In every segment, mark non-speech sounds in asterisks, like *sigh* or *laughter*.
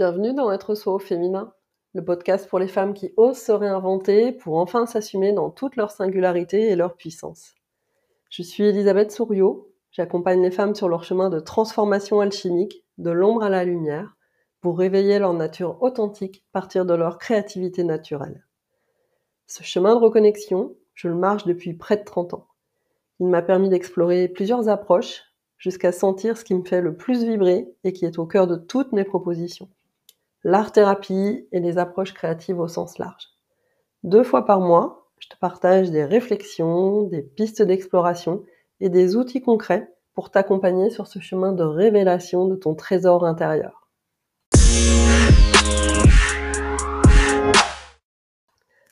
Bienvenue dans Être soi au féminin, le podcast pour les femmes qui osent se réinventer pour enfin s'assumer dans toute leur singularité et leur puissance. Je suis Elisabeth Souriau, j'accompagne les femmes sur leur chemin de transformation alchimique, de l'ombre à la lumière, pour réveiller leur nature authentique, partir de leur créativité naturelle. Ce chemin de reconnexion, je le marche depuis près de 30 ans. Il m'a permis d'explorer plusieurs approches jusqu'à sentir ce qui me fait le plus vibrer et qui est au cœur de toutes mes propositions l'art-thérapie et les approches créatives au sens large. Deux fois par mois, je te partage des réflexions, des pistes d'exploration et des outils concrets pour t'accompagner sur ce chemin de révélation de ton trésor intérieur.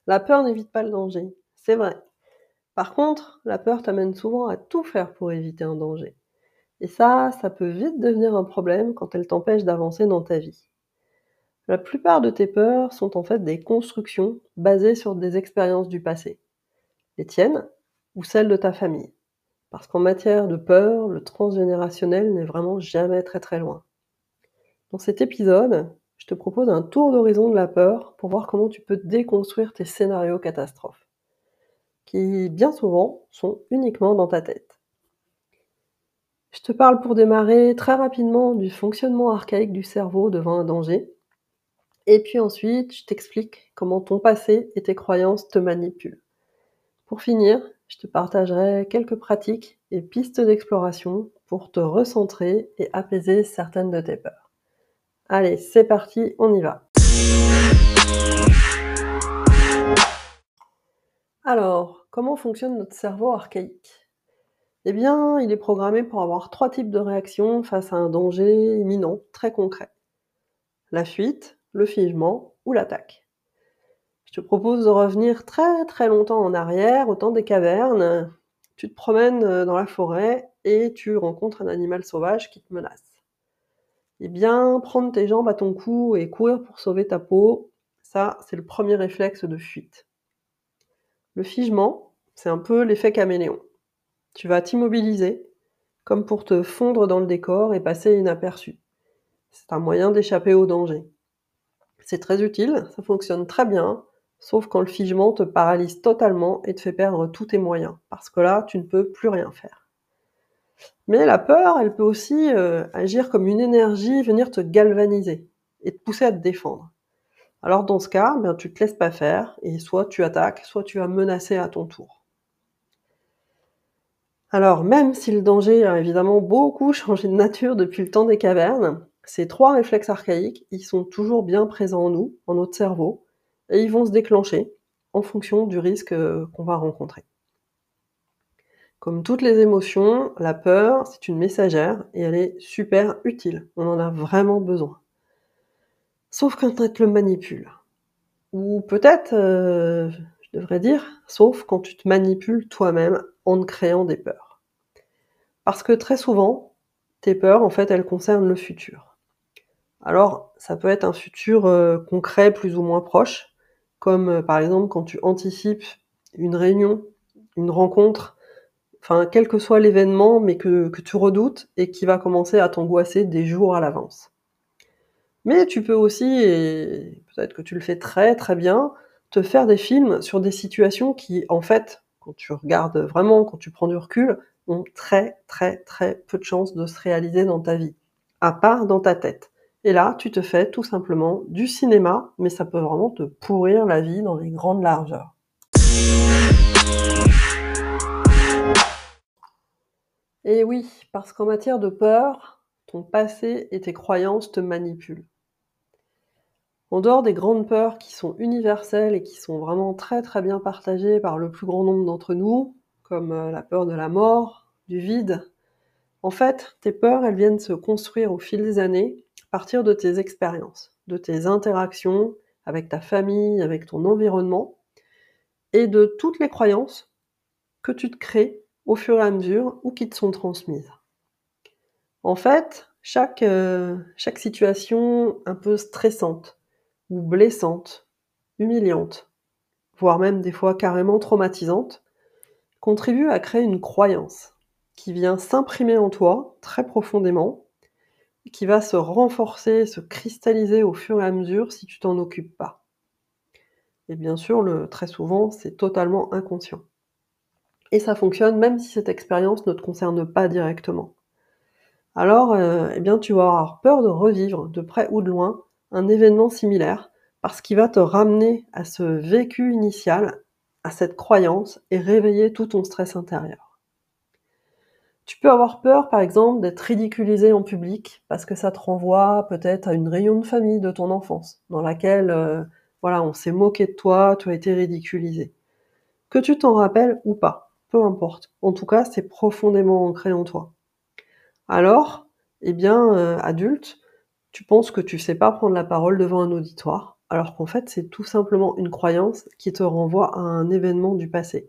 La peur n'évite pas le danger, c'est vrai. Par contre, la peur t'amène souvent à tout faire pour éviter un danger. Et ça, ça peut vite devenir un problème quand elle t'empêche d'avancer dans ta vie. La plupart de tes peurs sont en fait des constructions basées sur des expériences du passé. Les tiennes ou celles de ta famille. Parce qu'en matière de peur, le transgénérationnel n'est vraiment jamais très très loin. Dans cet épisode, je te propose un tour d'horizon de la peur pour voir comment tu peux déconstruire tes scénarios catastrophes, qui bien souvent sont uniquement dans ta tête. Je te parle pour démarrer très rapidement du fonctionnement archaïque du cerveau devant un danger, et puis ensuite, je t'explique comment ton passé et tes croyances te manipulent. Pour finir, je te partagerai quelques pratiques et pistes d'exploration pour te recentrer et apaiser certaines de tes peurs. Allez, c'est parti, on y va. Alors, comment fonctionne notre cerveau archaïque? Eh bien, il est programmé pour avoir trois types de réactions face à un danger imminent, très concret. La fuite, le figement ou l'attaque. Je te propose de revenir très très longtemps en arrière, au temps des cavernes. Tu te promènes euh, dans la forêt et tu rencontres un animal sauvage qui te menace. Eh bien, prendre tes jambes à ton cou et courir pour sauver ta peau, ça, c'est le premier réflexe de fuite. Le figement, c'est un peu l'effet caméléon. Tu vas t'immobiliser, comme pour te fondre dans le décor et passer inaperçu. C'est un moyen d'échapper au danger. C'est très utile, ça fonctionne très bien, sauf quand le figement te paralyse totalement et te fait perdre tous tes moyens, parce que là, tu ne peux plus rien faire. Mais la peur, elle peut aussi euh, agir comme une énergie, venir te galvaniser et te pousser à te défendre. Alors dans ce cas, ben, tu te laisses pas faire et soit tu attaques, soit tu vas menacer à ton tour. Alors même si le danger a évidemment beaucoup *laughs* changé de nature depuis le temps des cavernes, ces trois réflexes archaïques, ils sont toujours bien présents en nous, en notre cerveau, et ils vont se déclencher en fonction du risque euh, qu'on va rencontrer. Comme toutes les émotions, la peur, c'est une messagère et elle est super utile. On en a vraiment besoin. Sauf quand elle te le manipule. Ou peut-être, euh, je devrais dire, sauf quand tu te manipules toi-même en te créant des peurs. Parce que très souvent, tes peurs, en fait, elles concernent le futur. Alors, ça peut être un futur euh, concret plus ou moins proche, comme euh, par exemple quand tu anticipes une réunion, une rencontre, enfin quel que soit l'événement, mais que, tu redoutes et qui va commencer à t'angoisser des jours à l'avance. Mais tu peux aussi, et peut-être que tu le fais très très bien, te faire des films sur des situations qui, en fait, quand tu regardes vraiment, quand tu prends du recul, ont très très très peu de chances de se réaliser dans ta vie, à part dans ta tête. Et là, tu te fais tout simplement du cinéma, mais ça peut vraiment te pourrir la vie dans les grandes largeurs. Et oui, parce qu'en matière de peur, ton passé et tes croyances te manipulent. En dehors des grandes peurs qui sont universelles et qui sont vraiment très très bien partagées par le plus grand nombre d'entre nous, comme euh, la peur de la mort, du vide, en fait, tes peurs, elles viennent se construire au fil des années partir de tes expériences, de tes interactions avec ta famille, avec ton environnement, et de toutes les croyances que tu te crées au fur et à mesure ou qui te sont transmises. En fait, chaque, euh, situation un peu stressante ou blessante, humiliante, voire même des fois carrément traumatisante, contribue à créer une croyance qui vient s'imprimer en toi très profondément qui va se renforcer, se cristalliser au fur et à mesure si tu t'en occupes pas. Et bien sûr, très souvent, c'est totalement inconscient. Et ça fonctionne même si cette expérience ne te concerne pas directement. Alors, euh, eh bien, tu vas avoir peur de revivre, de près ou de loin, un événement similaire, parce qu'il va te ramener à ce vécu initial, à cette croyance, et réveiller tout ton stress intérieur. Tu peux avoir peur, par exemple, d'être ridiculisé en public, parce que ça te renvoie peut-être à une réunion de famille de ton enfance, dans laquelle, euh, voilà, on s'est moqué de toi, tu as été ridiculisé. Que tu t'en rappelles ou pas, peu importe. En tout cas, c'est profondément ancré en toi. Alors, eh bien, euh, adulte, tu penses que tu sais pas prendre la parole devant un auditoire, alors qu'en fait, c'est tout simplement une croyance qui te renvoie à un événement du passé.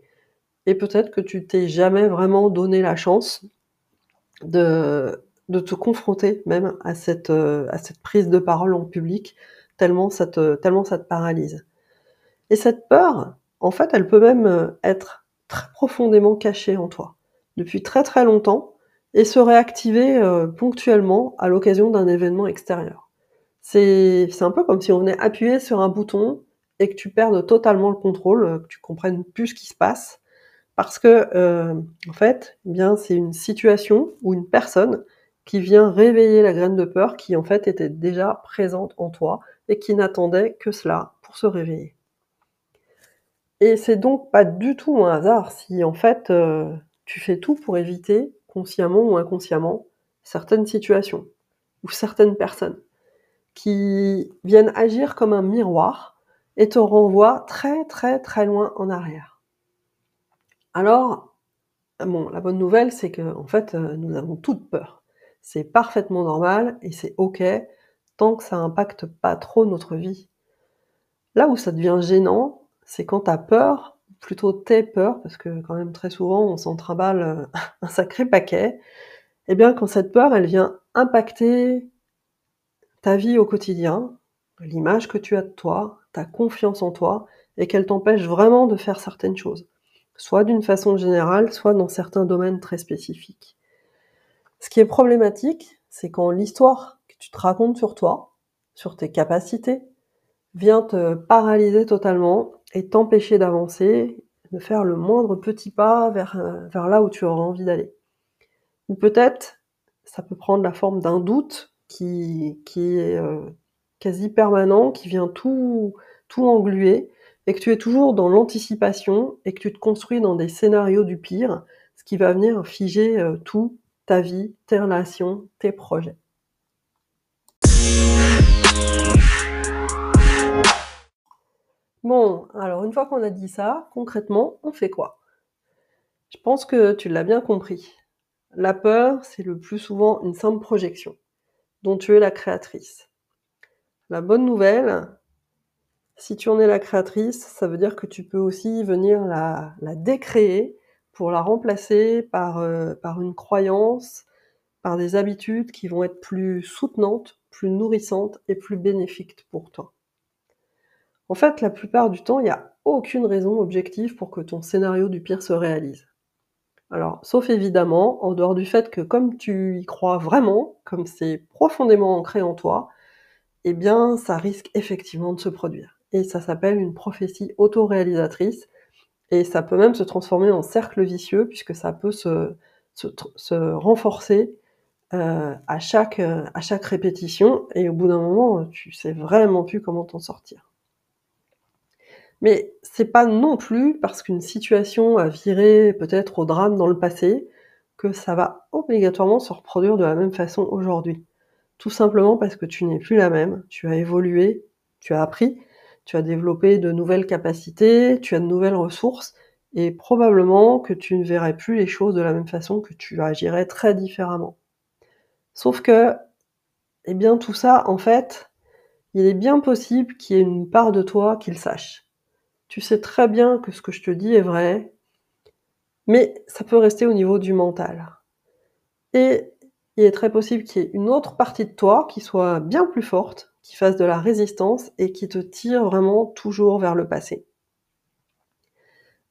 Et peut-être que tu t'es jamais vraiment donné la chance de, te confronter même à cette, euh, à cette prise de parole en public, tellement ça te, paralyse. Et cette peur, en fait, elle peut même euh, être très profondément cachée en toi, depuis très très longtemps, et se réactiver euh, ponctuellement à l'occasion d'un événement extérieur. C'est un peu comme si on venait appuyer sur un bouton et que tu perdes totalement le contrôle, que tu comprennes plus ce qui se passe, parce que euh, en fait, eh bien c'est une situation ou une personne qui vient réveiller la graine de peur qui en fait était déjà présente en toi et qui n'attendait que cela pour se réveiller. Et c'est donc pas du tout un hasard si en fait tu fais tout pour éviter consciemment ou inconsciemment, certaines situations ou certaines personnes qui viennent agir comme un miroir et te renvoient très très très loin en arrière. Alors, bon, la bonne nouvelle, c'est que en fait, euh, nous avons toutes peur. C'est parfaitement normal et c'est ok tant que ça impacte pas trop notre vie. Là où ça devient gênant, c'est quand tu as peur plutôt tes peurs, parce que quand même très souvent on s'en trimballe euh, *laughs* un sacré paquet, et eh bien quand cette peur elle vient impacter ta vie au quotidien, l'image que tu as de toi, ta confiance en toi, et qu'elle t'empêche vraiment de faire certaines choses, soit d'une façon générale, soit dans certains domaines très spécifiques. Ce qui est problématique, c'est quand l'histoire que tu te racontes sur toi, sur tes capacités, vient te paralyser totalement et t'empêcher d'avancer, de faire le moindre petit pas vers, euh, là où tu auras envie d'aller. Ou peut-être, ça peut prendre la forme d'un doute qui, qui est euh, quasi permanent, qui vient tout, tout engluer, et que tu es toujours dans l'anticipation, et que tu te construis dans des scénarios du pire, ce qui va venir figer euh, tout, ta vie, tes relations, tes projets. Bon, alors une fois qu'on a dit ça, concrètement, on fait quoi? Je pense que tu l'as bien compris. La peur, c'est le plus souvent une simple projection, dont tu es la créatrice. La bonne nouvelle, si tu en es la créatrice, ça veut dire que tu peux aussi venir la, décréer pour la remplacer par, euh, par une croyance, par des habitudes qui vont être plus soutenantes, plus nourrissantes et plus bénéfiques pour toi. En fait, la plupart du temps, il n'y a aucune raison objective pour que ton scénario du pire se réalise. Alors, sauf évidemment, en dehors du fait que comme tu y crois vraiment, comme c'est profondément ancré en toi, eh bien, ça risque effectivement de se produire. Et ça s'appelle une prophétie autoréalisatrice, et ça peut même se transformer en cercle vicieux, puisque ça peut se, renforcer euh, à, chaque, à chaque répétition, et au bout d'un moment, tu sais vraiment plus comment t'en sortir. Mais c'est pas non plus parce qu'une situation a viré peut-être au drame dans le passé que ça va obligatoirement se reproduire de la même façon aujourd'hui. Tout simplement parce que tu n'es plus la même, tu as évolué, tu as appris, tu as développé de nouvelles capacités, tu as de nouvelles ressources, et probablement que tu ne verrais plus les choses de la même façon, que tu agirais très différemment. Sauf que, eh bien tout ça, en fait, il est bien possible qu'il y ait une part de toi qui le sache tu sais très bien que ce que je te dis est vrai, mais ça peut rester au niveau du mental. Et il est très possible qu'il y ait une autre partie de toi qui soit bien plus forte, fasse de la résistance et qui te tire vraiment toujours vers le passé.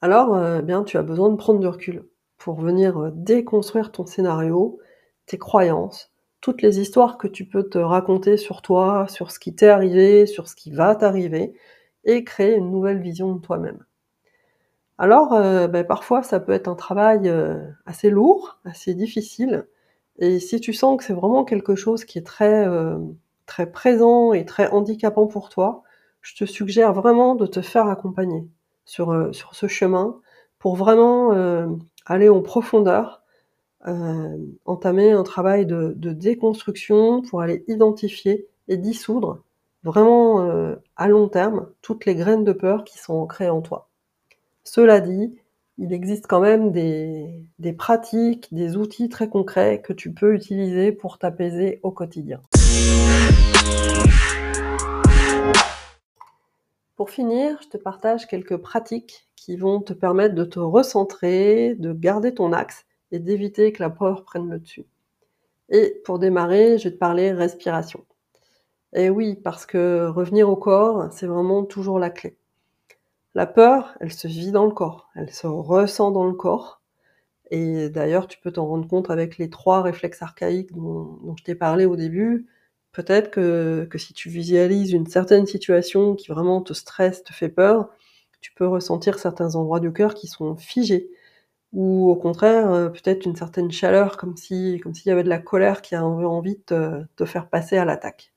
Alors, euh, bien, tu as besoin de prendre du recul pour venir euh, déconstruire ton scénario, tes croyances, toutes les histoires que tu peux te raconter sur toi, sur ce qui t'est arrivé, sur ce qui va t'arriver et créer une nouvelle vision de toi-même. Alors, heu, beh, parfois ça peut être un travail, assez lourd, assez difficile et si tu sens que c'est vraiment quelque chose qui est très, très présent et très handicapant pour toi, je te suggère vraiment de te faire accompagner sur, sur ce chemin pour vraiment, hem, aller en profondeur, hem, entamer un travail de déconstruction pour aller identifier et dissoudre vraiment, à long terme, toutes les graines de peur qui sont ancrées en toi. Cela dit, il existe quand même des pratiques, des outils très concrets que tu peux utiliser pour t'apaiser au quotidien. Pour finir, je te partage quelques pratiques qui vont te permettre de te recentrer, de garder ton axe et d'éviter que la peur prenne le dessus. Et pour démarrer, je vais te parler respiration. Et oui, parce que revenir au corps, c'est vraiment toujours la clé. La peur, elle se vit dans le corps, elle se ressent dans le corps et d'ailleurs, tu peux t'en rendre compte avec les 3 réflexes archaïques dont dont je t'ai parlé au début. Peut-être que si tu visualises une certaine situation qui vraiment te stresse, te fait peur, tu peux ressentir certains endroits du cœur qui sont figés ou au contraire, heu, peut-être une certaine chaleur comme si comme s'il y avait de la colère qui a envie de te faire passer à l'attaque.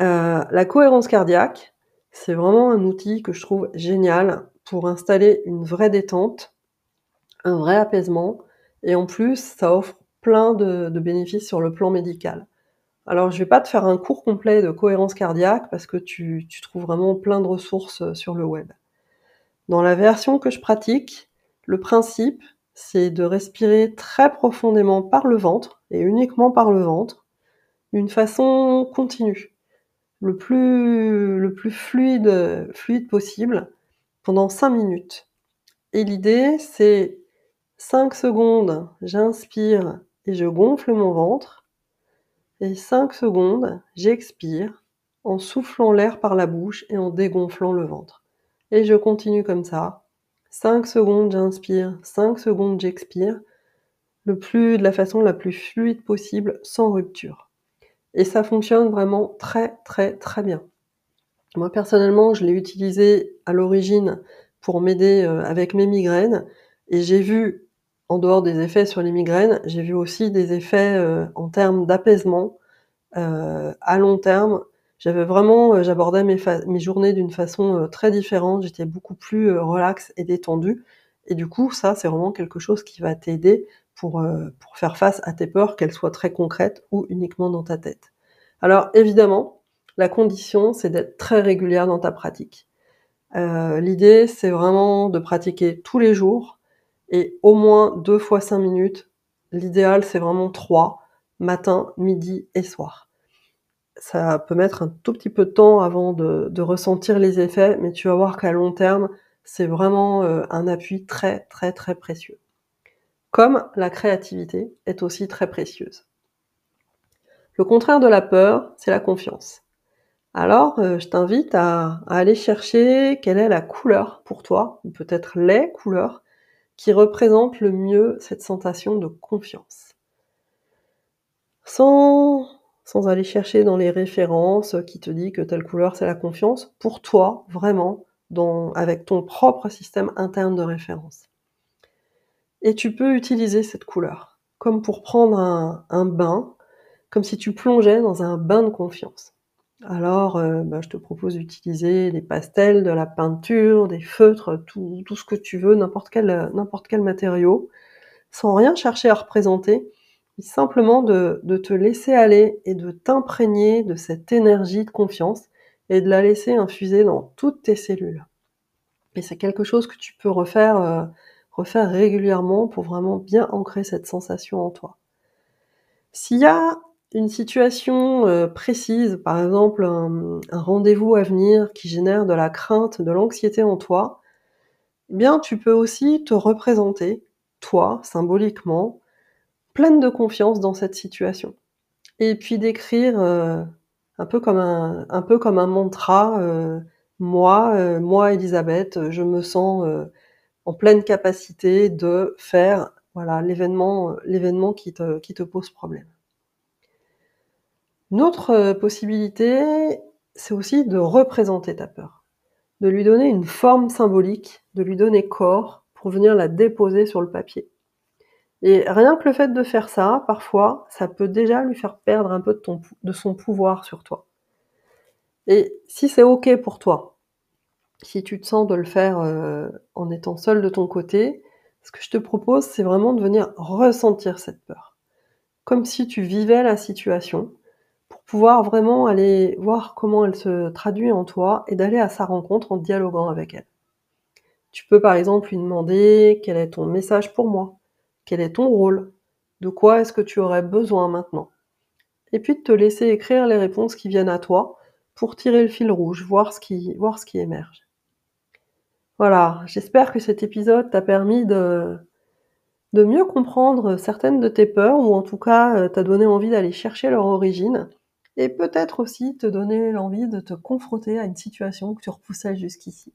Heu, la cohérence cardiaque, c'est vraiment un outil que je trouve génial pour installer une vraie détente, un vrai apaisement et en plus, ça offre plein de bénéfices sur le plan médical. Alors je vais pas te faire un cours complet de cohérence cardiaque parce que tu tu trouves vraiment plein de ressources, heu, sur le web. Dans la version que je pratique, le principe, c'est de respirer très profondément par le ventre et uniquement par le ventre, d'une façon continue le plus le plus fluide, fluide possible pendant 5 minutes. Et l'idée, c'est 5 secondes, j'inspire et je gonfle mon ventre et 5 secondes, j'expire en soufflant l'air par la bouche et en dégonflant le ventre. Et je continue comme ça. 5 secondes, j'inspire, 5 secondes, j'expire, le plus de la façon la plus fluide possible, sans rupture. Et ça fonctionne vraiment très, très, très bien. Moi, personnellement, je l'ai utilisé à l'origine pour m'aider, heu, avec mes migraines et j'ai vu, en dehors des effets sur les migraines, j'ai vu aussi des effets, heu, en termes d'apaisement, heu, à long terme. J'avais vraiment, heu, j'abordais mes journées d'une façon, heu, très différente, j'étais beaucoup plus, heu, relax et détendue et du coup, ça, c'est vraiment quelque chose qui va t'aider pour, pour faire face à tes peurs, qu'elles soient très concrètes ou uniquement dans ta tête. Alors évidemment, la condition, c'est d'être très régulière dans ta pratique. L'idée, c'est vraiment de pratiquer tous les jours et au moins 2 fois 5 minutes. L'idéal, c'est vraiment 3, matin, midi et soir. Ça peut mettre un tout petit peu de temps avant de ressentir les effets, mais tu vas voir qu'à long terme, c'est vraiment, heu, un appui très, très, très précieux. Comme la créativité est aussi très précieuse. Le contraire de la peur, c'est la confiance. Alors, heu, je t'invite à à aller chercher quelle est la couleur pour toi, ou peut-être les couleurs, qui représentent le mieux cette sensation de confiance. Sans sans aller chercher dans les références, qui te dit que telle couleur c'est la confiance, pour toi, vraiment, avec ton propre système interne de référence. Et tu peux utiliser cette couleur, comme pour prendre un un bain, comme si tu plongeais dans un bain de confiance. Alors, heu, bah, je te propose d'utiliser des pastels, de la peinture, des feutres, tout ce que tu veux, n'importe quel, matériau, sans rien chercher à représenter, simplement de te laisser aller et de t'imprégner de cette énergie de confiance et de la laisser infuser dans toutes tes cellules. Et c'est quelque chose que tu peux refaire, heu, refaire régulièrement pour vraiment bien ancrer cette sensation en toi. S'il y a une situation, heu, précise, par exemple un, rendez-vous à venir qui génère de la crainte, de l'anxiété en toi, eh bien tu peux aussi te représenter, toi, symboliquement, pleine de confiance dans cette situation. Et puis d'écrire, heu, un peu comme un un peu comme un mantra, heu: «Moi, moi Elisabeth, je me sens, en pleine capacité de faire, voilà, l'événement, l'événement qui te qui te pose problème». Une autre euh, possibilité, c'est aussi de représenter ta peur, de lui donner une forme symbolique, de lui donner corps pour venir la déposer sur le papier. Et rien que le fait de faire ça, parfois, ça peut déjà lui faire perdre un peu de, son pouvoir sur toi. Et si c'est OK pour toi, si tu te sens de le faire euh, en étant seul de ton côté, ce que je te propose, c'est vraiment de venir ressentir cette peur. Comme si tu vivais la situation, pour pouvoir vraiment aller voir comment elle se traduit en toi et d'aller à sa rencontre en dialoguant avec elle. Tu peux par exemple lui demander quel est ton message pour moi, quel est ton rôle, de quoi est-ce que tu aurais besoin maintenant. Et puis de te laisser écrire les réponses qui viennent à toi pour tirer le fil rouge, voir ce qui, voir ce qui émerge. Voilà, j'espère que cet épisode t'a permis de, de mieux comprendre certaines de tes peurs, ou en tout cas euh, t'a donné envie d'aller chercher leur origine, et peut-être aussi te donner l'envie de te confronter à une situation que tu repoussais jusqu'ici.